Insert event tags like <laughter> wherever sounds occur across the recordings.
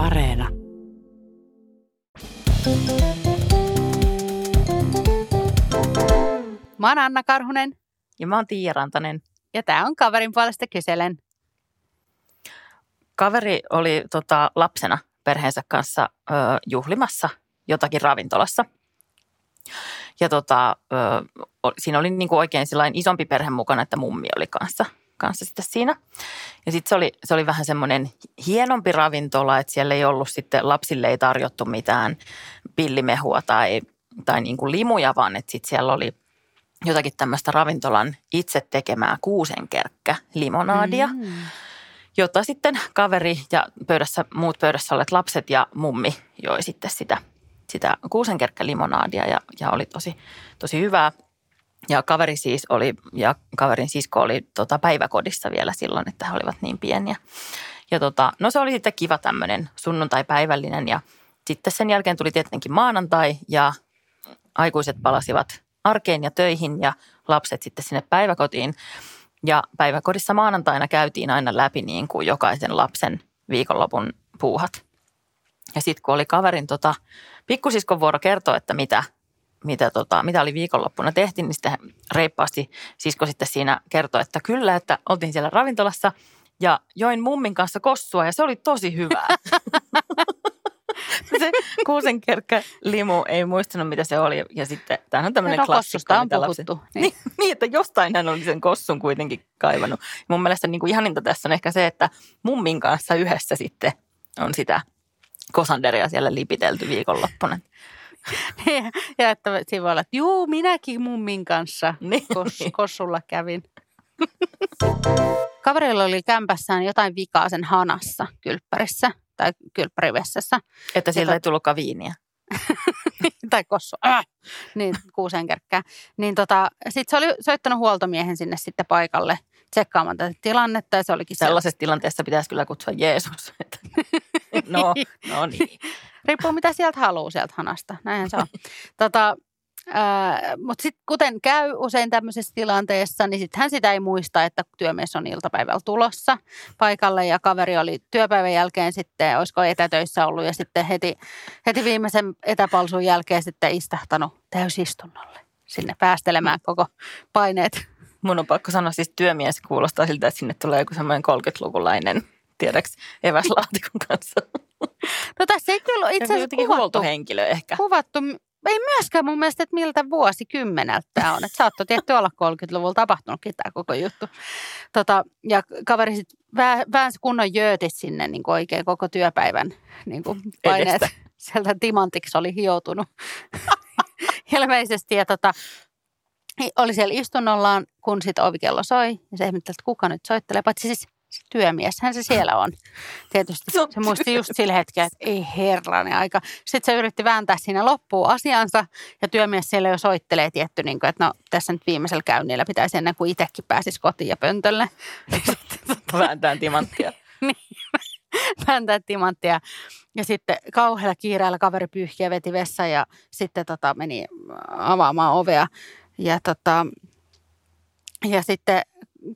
Areena. Mä oon Anna Karhunen Ja mä oon Tiia Rantanen. ja tää on kaverin puolesta kyselen. Kaveri oli tota, lapsena perheensä kanssa ö, juhlimassa jotakin ravintolassa. Ja tota, ö, siinä oli niinku oikein isompi perhe mukana, että mummi oli kanssa, kanssa sitten siinä. Ja sitten se oli, se oli vähän semmoinen hienompi ravintola, että siellä ei ollut sitten, lapsille ei tarjottu mitään pillimehua tai, tai niinku limuja, vaan että sitten siellä oli jotakin tämmöistä ravintolan itse tekemää kuusenkerkkä limonaadia. Mm. jota sitten kaveri ja pöydässä, muut pöydässä olleet lapset ja mummi joi sitten sitä, sitä kuusenkerkkälimonaadia ja, ja oli tosi, tosi hyvää. Ja kaveri siis oli, ja kaverin sisko oli tota päiväkodissa vielä silloin, että he olivat niin pieniä. Ja tota, no se oli sitten kiva tämmöinen sunnuntai-päivällinen ja sitten sen jälkeen tuli tietenkin maanantai ja aikuiset palasivat arkeen ja töihin ja lapset sitten sinne päiväkotiin. Ja päiväkodissa maanantaina käytiin aina läpi niin kuin jokaisen lapsen viikonlopun puuhat. Ja sitten kun oli kaverin tota, pikkusiskon vuoro kertoa, että mitä, mitä, tota, mitä oli viikonloppuna tehty, niin sitten reippaasti sisko sitten siinä kertoi, että kyllä, että oltiin siellä ravintolassa ja join mummin kanssa kossua ja se oli tosi hyvää. <laughs> se kuusenkerkkä limu ei muistanut, mitä se oli. Ja sitten tämähän on tämmöinen klassikko, on puhuttu. <laughs> niin, Niin. niin, että jostain hän oli sen kossun kuitenkin kaivannut. Mun mielestä niin kuin ihaninta tässä on ehkä se, että mummin kanssa yhdessä sitten on sitä kosanderia siellä lipitelty viikonloppuna. Ja, että siinä voi olla, että juu, minäkin mummin kanssa <laughs> Niin, kos, kossulla kävin. Kaverilla oli kämpässään jotain vikaa sen hanassa kylppärissä tai kylppärivessassa. Että Jota- ei tullutkaan viiniä. <laughs> tai kossu, äh, niin kuusenkerkkää. Niin tota, sitten se oli soittanut huoltomiehen sinne sitten paikalle tsekkaamaan tätä tilannetta ja se olikin se, Sellaisessa tilanteessa pitäisi kyllä kutsua Jeesus. <laughs> No, no niin. riippuu mitä sieltä haluaa sieltä hanasta, näinhän se on. tota, mutta sitten kuten käy usein tämmöisessä tilanteessa, niin sitten hän sitä ei muista, että työmies on iltapäivällä tulossa paikalle ja kaveri oli työpäivän jälkeen sitten, olisiko etätöissä ollut ja sitten heti, heti viimeisen etäpalsun jälkeen sitten istahtanut täysistunnolle sinne päästelemään koko paineet. Mun on pakko sanoa, siis työmies kuulostaa siltä, että sinne tulee joku semmoinen 30-lukulainen, tiedäks, eväslaatikon kanssa. <laughs> No tässä ei kyllä itse asiassa kuvattu, huoltohenkilö ehkä. kuvattu, ei myöskään mun mielestä, että miltä vuosikymmeneltä tämä on. Että saattoi tietty olla 30-luvulla tapahtunutkin tämä koko juttu. Tota, ja kaveri sitten vä, väänsi kunnon jöötit sinne niin kuin oikein koko työpäivän niin kuin paineet. Edestä. Sieltä timantiksi oli hioutunut <laughs> ilmeisesti. Ja tota, oli siellä istunnollaan, kun sitten ovikello soi. Ja se ihmetteli, että kuka nyt soittelee. Paitsi siis työmieshän se siellä on. Tietysti Se on se muisti just sillä hetkellä, että ei herranen aika. Sitten se yritti vääntää siinä loppuun asiansa ja työmies siellä jo soittelee tietty, niin kuin, että no tässä nyt viimeisellä käynnillä pitäisi ennen kuin itsekin pääsisi kotiin ja pöntölle. <laughs> <laughs> Niin Vääntään timanttia. vääntää timanttia. Ja sitten kauhealla kiireellä kaveri pyyhkiä veti vessa ja sitten tota, meni avaamaan ovea. Ja, tota, ja sitten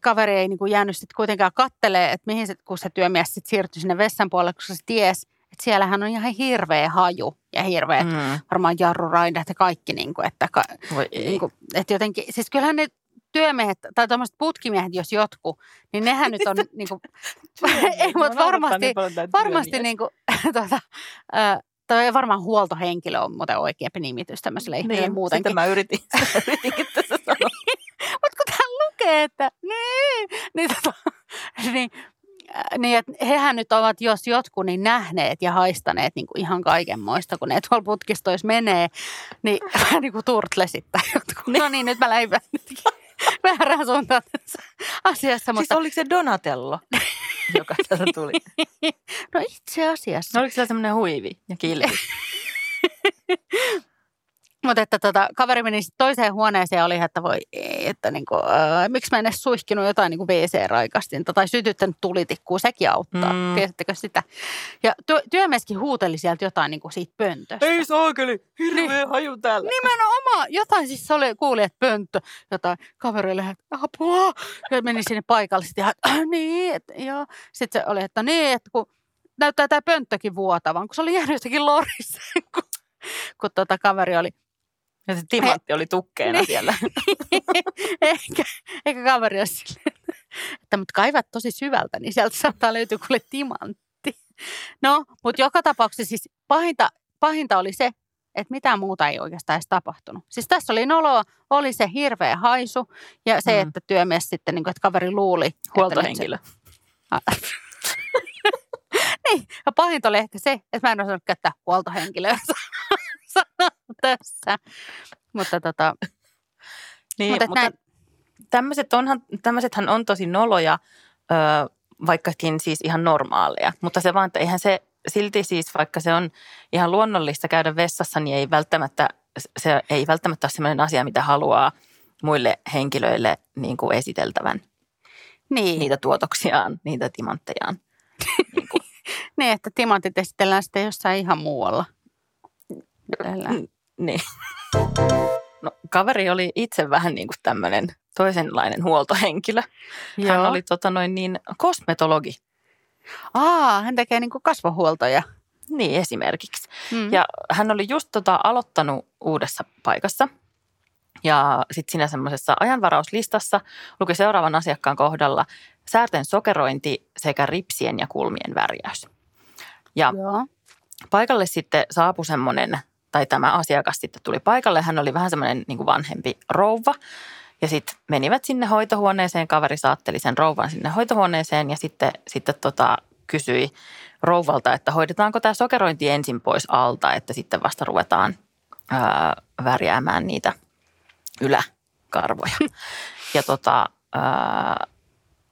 kaveri ei niin kuin jäänyt sitten kuitenkaan kattelee, että mihin se, kun se työmies sitten siirtyi sinne vessan puolelle, koska se ties, että siellähän on ihan hirveä haju ja hirveät mm. Varmaan jarruraidat ja kaikki, niin kuin, että, ka, Voi niin kuin, että jotenkin, siis kyllähän ne työmiehet tai tuommoiset putkimiehet, jos jotkut, niin nehän nyt on <laughs> niin kuin, <laughs> ei, mutta varmasti, varmasti niin kuin, tuota, <laughs> toi varmaan huoltohenkilö on muuten oikeampi nimitys tämmöiselle ihmiselle Niin, muutenkin. Sitä mä yritin, <laughs> yritinkin tässä sanoa. <laughs> Mutta kun täällä lukee, että niin, niin, tota, niin, äh, niin että hehän nyt ovat, jos jotkut, niin nähneet ja haistaneet niin kuin ihan kaikenmoista, kun ne tuolla putkistoissa menee, niin <laughs> vähän niin kuin turtlesit tai jotkut. No niin, nyt mä lähdin vähän väärään suuntaan tässä asiassa, Siis mutta oliko se Donatello, <laughs> joka tästä tuli? no itse asiassa. No, oliko sillä semmoinen huivi ja kilpi? <laughs> Mutta että tota, kaveri meni sit toiseen huoneeseen ja oli, että voi ei, että niinku, äh, miksi mä en edes suihkinut jotain niinku WC-raikastinta tai sytyttänyt tulitikkua, sekin auttaa. Mm. Tiedättekö sitä? Ja työ, työmieskin huuteli sieltä jotain niinku siitä pöntöstä. Ei saakeli, hirveä haju täällä. Nimenomaan, jotain siis se oli, kuuli, että pönttö, jotain kaverille, että apua. Ja meni sinne paikalle sitten ja äh, niin, että joo. Sitten se oli, että niin, että kun näyttää tämä pönttökin vuotavan, kun se oli jäänyt jotenkin lorissa, kun, kun tota kaveri oli Ja se timantti oli tukkeena Niin. siellä. <laughs> eikä, eikä kaveri ole silleen, että mutta kaivat tosi syvältä, niin sieltä saattaa löytyä kuule timantti. No, mutta joka tapauksessa siis pahinta, pahinta oli se, että mitään muuta ei oikeastaan edes tapahtunut. Siis tässä oli noloa, oli se hirveä haisu ja se, Mm. että työmies sitten, niin kuin, että kaveri luuli. että se- Huoltohenkilö. <laughs> niin, ja pahinta oli ehkä se, että mä en osannut käyttää huoltohenkilöä <laughs> sanaa <laughs> tässä. Mutta tota, Niin, Mut et mutta näin- tämmöiset onhan, tämmöisethän on tosi noloja, ö, vaikkakin siis ihan normaaleja. Mutta se vaan, että eihän se silti siis, vaikka se on ihan luonnollista käydä vessassa, niin ei välttämättä, se ei välttämättä ole sellainen asia, mitä haluaa muille henkilöille niin kuin esiteltävän niin, niitä tuotoksiaan, niitä timanttejaan. <laughs> niin niin, että timantit esitellään sitten jossain ihan muualla. Tällä. Niin. No, kaveri oli itse vähän niin kuin tämmöinen toisenlainen huoltohenkilö. Hän Joo. oli tota noin niin kosmetologi. Aa, hän tekee niin kasvohuoltoja. Niin esimerkiksi. Mm. Ja hän oli just tota aloittanut uudessa paikassa. Ja sitten siinä semmoisessa ajanvarauslistassa luki seuraavan asiakkaan kohdalla säärten sokerointi sekä ripsien ja kulmien värjäys. Ja Joo. paikalle sitten saapui semmoinen, tai tämä asiakas sitten tuli paikalle. Hän oli vähän semmoinen niin kuin vanhempi rouva. Ja sitten menivät sinne hoitohuoneeseen, kaveri saatteli sen rouvan sinne hoitohuoneeseen ja sitten, sitten tota, kysyi rouvalta, että hoidetaanko tämä sokerointi ensin pois alta, että sitten vasta ruvetaan ää, värjäämään niitä yläkarvoja. Ja tota, ää,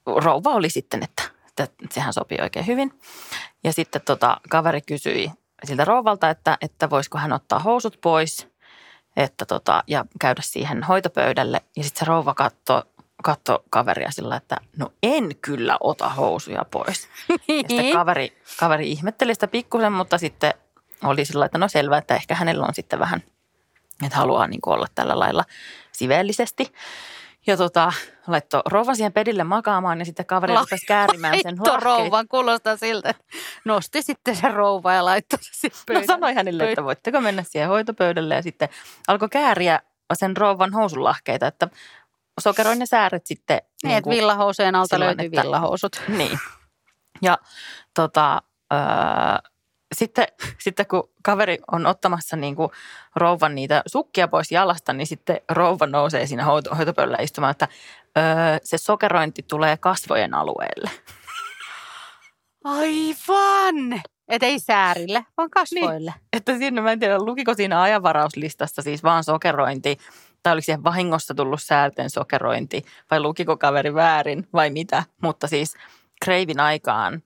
rouva oli sitten, että, että sehän sopii oikein hyvin. Ja sitten tota, kaveri kysyi siltä rouvalta, että, että voisiko hän ottaa housut pois että tota, ja käydä siihen hoitopöydälle. Ja sitten se rouva katsoi katso kaveria sillä, että no en kyllä ota housuja pois. Ja sitten kaveri, kaveri ihmetteli sitä pikkusen, mutta sitten oli sillä että no selvä, että ehkä hänellä on sitten vähän, että haluaa niin olla tällä lailla siveellisesti. Ja tota, laittoi rouvan siihen pedille makaamaan ja sitten kaveri La- rupesi käärimään sen lahkeet. rouvan, kuulostaa siltä, että nosti sitten se rouva ja laittoi se sitten No pöydälle. sanoi hänelle, että voitteko mennä siihen hoitopöydälle ja sitten alkoi kääriä sen rouvan housunlahkeita, että sokeroin ne sääret sitten. Niin, että kuin- villahousujen alta silloin, löytyy että- villahousut. Niin. Ja tota, öö, sitten, sitten kun kaveri on ottamassa niin kuin rouvan niitä sukkia pois jalasta, niin sitten rouva nousee siinä hoito- hoitopöydällä istumaan, että öö, se sokerointi tulee kasvojen alueelle. Aivan! Et ei säärille, vaan kasvoille. Että siinä, mä en tiedä, lukiko siinä ajanvarauslistassa siis vaan sokerointi, tai oliko siihen vahingossa tullut säälten sokerointi, vai lukiko kaveri väärin, vai mitä. Mutta siis kreivin aikaan,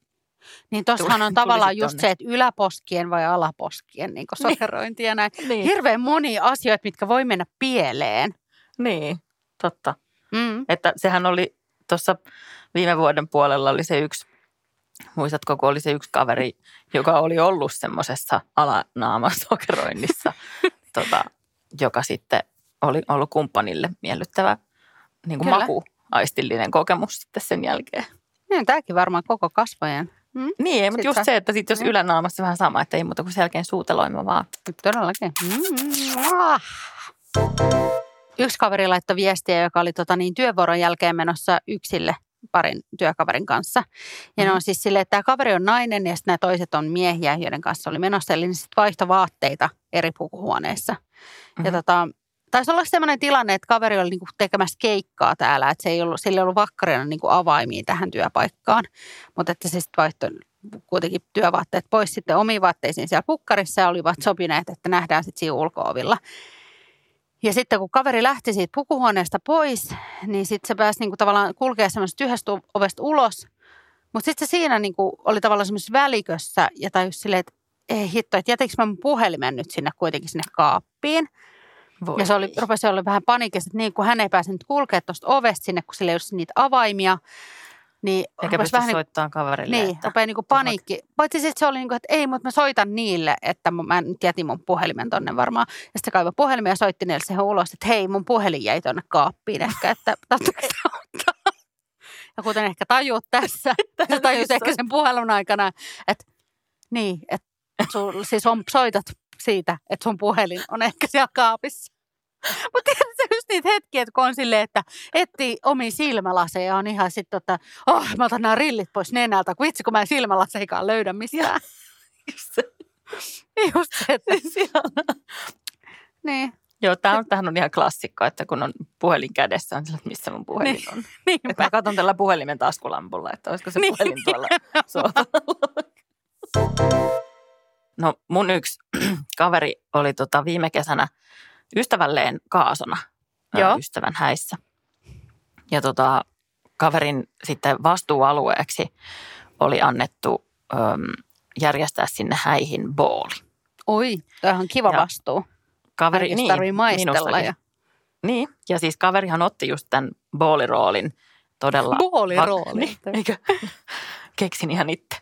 Niin tossahan Tuli- on tavallaan just tonne. se, että yläposkien vai alaposkien niin sokerointi ja näin. niin, Hirveän monia asioita, mitkä voi mennä pieleen. niin totta. Mm. Että sehän oli tuossa viime vuoden puolella oli se yksi, muistatko, kun oli se yksi kaveri, joka oli ollut semmoisessa alanaaman-sokeroinnissa, <laughs> tota, joka sitten oli ollut kumppanille miellyttävä niin kuin maku, aistillinen kokemus sitten sen jälkeen. Niin, tämäkin varmaan koko kasvojen. Mm. Niin, mutta just se, että sit jos Mm. ylänaamassa vähän sama, että ei muuta kuin sen jälkeen suuteloima vaan. Todellakin. Mm. Yksi kaveri laittoi viestiä, joka oli tota, niin, työvuoron jälkeen menossa yksille parin työkaverin kanssa. Ja ne Mhm. on siis silleen, että tämä kaveri on nainen ja sitten nämä toiset on miehiä, joiden kanssa oli menossa. Eli ne sitten vaihtoi vaatteita eri pukuhuoneissa. Ja Mhm. tota, taisi olla sellainen tilanne, että kaveri oli niinku tekemässä keikkaa täällä, että se ei ollut, sillä ei ollut vakkarina niinku avaimia tähän työpaikkaan. Mutta että se sitten vaihtoi kuitenkin työvaatteet pois sitten omiin vaatteisiin siellä pukkarissa ja olivat sopineet, että nähdään sitten siinä ulkoovilla. Ja sitten kun kaveri lähti siitä pukuhuoneesta pois, niin sitten se pääsi niinku tavallaan kulkea semmoisesta yhdestä ovesta ulos. Mutta sitten se siinä niinku oli tavallaan semmoisessa välikössä ja tajus silleen, että ei hitto, että jätinkö mä mun puhelimen nyt sinne kuitenkin sinne kaappiin. Voi Ja se oli, rupesi olla vähän panikissa, että niin kun hän ei pääse nyt kulkea tuosta ovesta sinne, kun sillä ei ole niitä avaimia, niin Eikä pysty vähän niin, soittamaan kaverille. niin että, rupeaa niin kuin paniikki. Paitsi sitten se oli niin kuin, että ei, mutta mä soitan niille, että mä mä nyt jätin mun puhelimen tonne varmaan. Ja sitten kaivoi puhelimen ja soitti niille siihen ulos, että hei, mun puhelin jäi tonne kaappiin ehkä, että <laughs> auttaa. Ja kuten ehkä tajuut tässä, <laughs> tajus ehkä sen puhelun aikana, että Niin, että sul, siis on, soitat siitä, että sun puhelin on ehkä siellä kaapissa. <laughs> Mutta tiedätkö just niitä hetkiä, että kun on silleen, että etsii omiin silmälaseja on ihan sitten, että oh, mä otan nämä rillit pois nenältä, kun vitsi kun mä en silmälaseikaan löydä mistään. <laughs> Just se. <laughs> Just se, että Siis niin, Joo, tämä on, tämähän on ihan klassikko, että kun on puhelin kädessä, on sillä, että missä mun puhelin Niin. on. Että niinpä. mä katson tällä puhelimen taskulampulla, että olisiko se Niin. puhelin tuolla sohvalla. No mun yksi <clears throat> kaveri oli tota viime kesänä ystävälleen kaasona Joo. ystävän häissä. Ja tota, kaverin sitten vastuualueeksi oli annettu äm, järjestää sinne häihin booli. Oi, tämä on kiva Ja vastuu. Kaveri, Niin, tarvii maistella. Ja... Niin, ja siis kaverihan otti just tämän booliroolin todella... Boolirooli. <laughs> Niin, eikö? <laughs> Keksin ihan itse.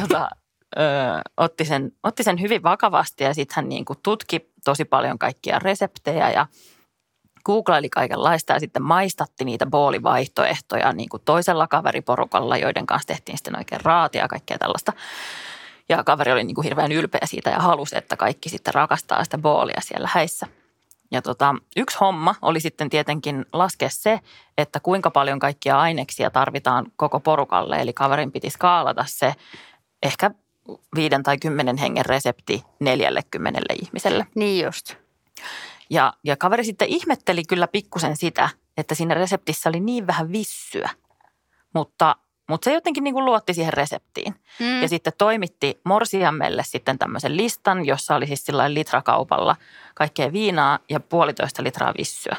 Tota, ö, otti, sen, otti sen hyvin vakavasti ja sitten hän niin kuin tutki tosi paljon kaikkia reseptejä ja googlaili kaikenlaista ja sitten maistatti niitä boolivaihtoehtoja niin kuin toisella kaveriporukalla, joiden kanssa tehtiin sitten oikein raatia ja kaikkea tällaista. Ja kaveri oli niin kuin hirveän ylpeä siitä ja halusi, että kaikki sitten rakastaa sitä boolia siellä häissä. Ja tota, yksi homma oli sitten tietenkin laskea se, että kuinka paljon kaikkia aineksia tarvitaan koko porukalle. Eli kaverin piti skaalata se ehkä viiden tai kymmenen hengen resepti 40 ihmiselle. Niin just. Ja, ja kaveri sitten ihmetteli kyllä pikkusen sitä, että siinä reseptissä oli niin vähän vissyä. Mutta, mutta se jotenkin niin kuin luotti siihen reseptiin. Mm. Ja sitten toimitti Morsiammelle sitten tämmöisen listan, jossa oli siis sillä litrakaupalla kaikkea viinaa ja puolitoista litraa vissyä.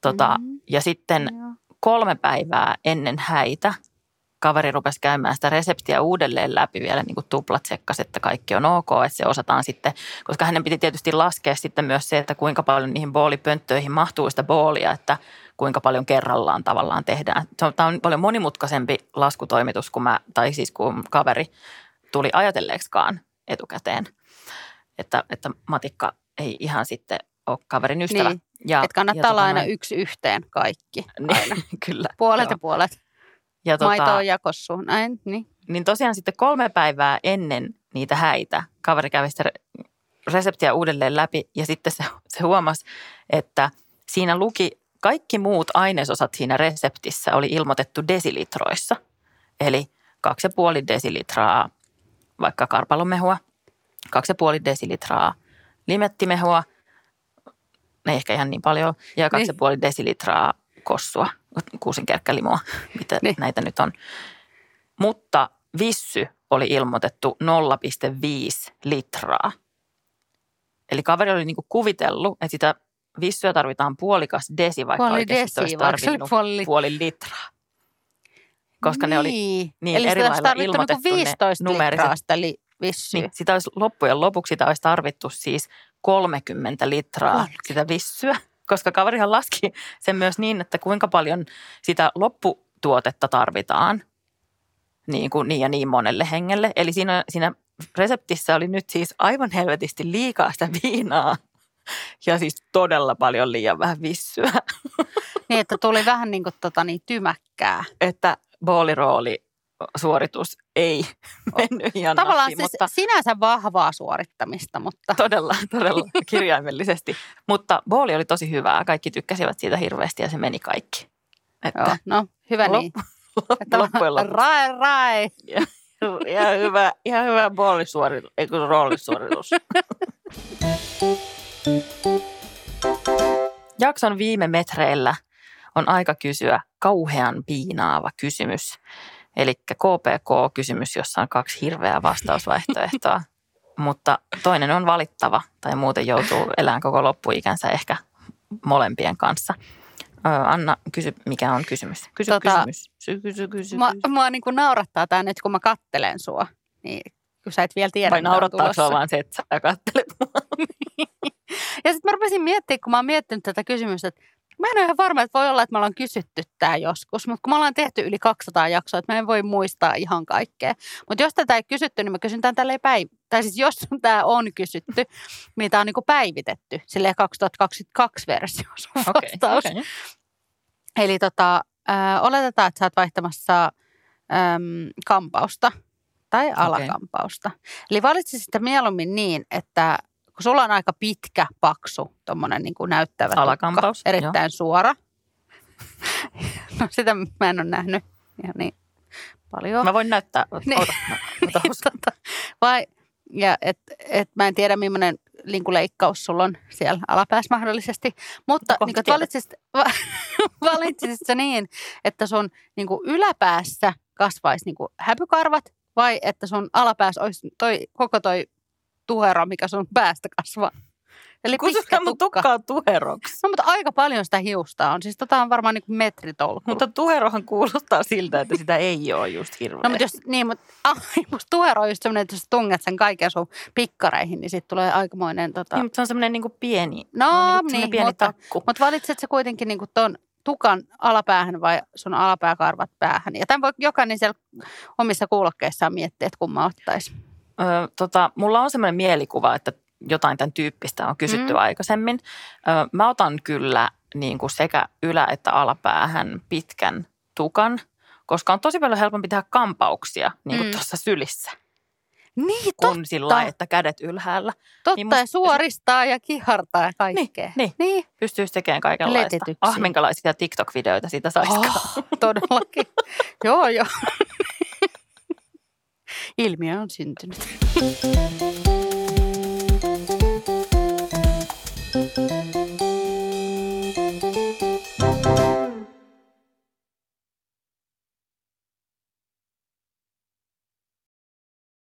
Tota, Mm. Ja sitten Joo. kolme päivää ennen häitä kaveri rupesi käymään sitä reseptiä uudelleen läpi vielä niin kuin tuplat tsekkas, että kaikki on ok, että se osataan sitten, koska hänen piti tietysti laskea sitten myös se, että kuinka paljon niihin boolipönttöihin mahtuu sitä boolia, että kuinka paljon kerrallaan tavallaan tehdään. Tämä on paljon monimutkaisempi laskutoimitus kuin mä, tai siis kuin kaveri tuli ajatelleeksikaan etukäteen, että, että matikka ei ihan sitten ole kaverin ystävä. Niin. Ja, Että kannattaa ja olla tota aina noin- yksi yhteen kaikki. Aina. Niin, <laughs> kyllä. Puolet joo. ja puolet. Ja Maito tota, on jakossu. Näin, niin. niin tosiaan sitten kolme päivää ennen niitä häitä kaveri kävi sitä re- reseptiä uudelleen läpi ja sitten se, se huomasi, että siinä luki kaikki muut ainesosat siinä reseptissä oli ilmoitettu desilitroissa. Eli 2,5 desilitraa vaikka karpalomehua, 2,5 desilitraa limettimehua, ei ehkä ihan niin paljon, ja 2,5 Niin. desilitraa kossua, kuusenkerkkälimua, mitä Niin. näitä nyt on. Mutta vissy oli ilmoitettu 0,5 litraa. Eli kaveri oli niinku kuvitellut, että sitä vissyä tarvitaan puolikas desi, vaikka Puoli olisi desi, vaikka se oli tarvinnut puoli... puoli litraa. Koska ne oli niin. niin Eli eri sitä olisi lailla tarvittu niinku ilmoitettu ne 15 numeeriset- litraa sitä li- vissyä. Niin, sitä olisi loppujen lopuksi sitä olisi tarvittu siis 30 litraa 30. sitä vissyä, koska kaverihan laski sen myös niin, että kuinka paljon sitä lopputuotetta tarvitaan niin, kuin niin ja niin monelle hengelle. Eli siinä, siinä reseptissä oli nyt siis aivan helvetisti liikaa sitä viinaa ja siis todella paljon liian vähän vissyä, Niin, että tuli vähän niin kuin tota, niin tymäkkää. että boolirooli suoritus ei mennyt ihan Tavallaan nappiin, siis mutta sinänsä vahvaa suorittamista, mutta Todella, todella <laughs> kirjaimellisesti. Mutta booli oli tosi hyvää. Kaikki tykkäsivät siitä hirveästi ja se meni kaikki. joo, Että no hyvä Lop- niin. Loppujen lopuksi. Rai, rai. Ihan hyvä, ihan hyvä boolisuoritus, ei kun roolisuoritus. <laughs> Jakson viime metreillä on aika kysyä kauhean piinaava kysymys. Eli KPK-kysymys, jossa on kaksi hirveää vastausvaihtoehtoa. Mutta toinen on valittava tai muuten joutuu elämään koko loppuikänsä ehkä molempien kanssa. Anna, kysy mikä on kysymys. Kysy Tota, kysymys. Kysy, kysy, kysy. Mua, kysy. mua niin kuin naurattaa tämä nyt, kun mä kattelen sua. Niin, kun sä et vielä tiedä, Vai naurattaako sua vaan se, että sä kattelet mua? <laughs> Ja sitten mä rupesin miettimään, kun mä oon miettinyt tätä kysymystä, että mä en ole ihan varma, että voi olla, että me ollaan kysytty tämä joskus, mutta kun me ollaan tehty yli 200 jaksoa, että mä en voi muistaa ihan kaikkea. Mutta jos tätä ei kysytty, niin mä kysyn tämän tälleen päiv... Tai siis jos <laughs> tämä on kysytty, niin tämä on niin päivitetty, silleen 2022 versio sun vastaus. okei. Eli tota, äh, oletetaan, että sä oot vaihtamassa äm, kampausta tai alakampausta. Eli valitsisit sitä mieluummin niin, että kun sulla on aika pitkä, paksu, tuommoinen niin kuin näyttävä tukka, Alakampaus, erittäin suora. <laughs> no sitä mä en ole nähnyt ihan niin paljon. Mä voin näyttää. Ota, <laughs> Niin. ota, ota. tota, vai, ja et, et mä en tiedä millainen linkuleikkaus sulla on siellä alapäässä mahdollisesti, mutta Kohta niin kuin, tiedät. valitsisit, <laughs> va, valitsisit sä niin, että sun niin kuin yläpäässä kasvaisi niin kuin häpykarvat vai että sun alapäässä olisi toi, koko toi tuhero, mikä sun päästä kasvaa. Eli Kutsutaan mun tukka. tukkaa tuheroksi. No mutta aika paljon sitä hiusta on. Siis tota on varmaan niin kuin metritolkulla. Mutta tuherohan kuulostaa siltä, että sitä ei ole just hirveä. No mutta jos, niin, mutta <laughs> ai, musta tuhero on just semmoinen, että jos tunget sen kaiken sun pikkareihin, niin sitten tulee aikamoinen tota... niin, mutta se on semmoinen niinku pieni, No, niinku niin, semmoinen pieni mutta- takku. Mutta valitset sä kuitenkin niinku ton tukan alapäähän vai sun alapääkarvat päähän? Ja tämän voi jokainen siellä omissa kuulokkeissaan miettiä, että kumma ottaisi. Ö, tota, mulla on semmoinen mielikuva, että jotain tämän tyyppistä on kysytty Mm. mm. aikaisemmin. Ö, mä otan kyllä niin kuin sekä ylä- että alapäähän pitkän tukan, koska on tosi paljon helpompi tehdä kampauksia niin kuin Mm. tuossa sylissä, Niin, kun sillä lailla, että kädet ylhäällä. totta. niin ja musta- suoristaa ja kihartaa ja kaikkea. niin. niin. Pystyisi tekemään kaikenlaista. Letityksiä. Ah, minkälaisia TikTok-videoita siitä saisikaan. Oh, todellakin. <laughs> joo, joo. ilmiö on syntynyt. Thank you.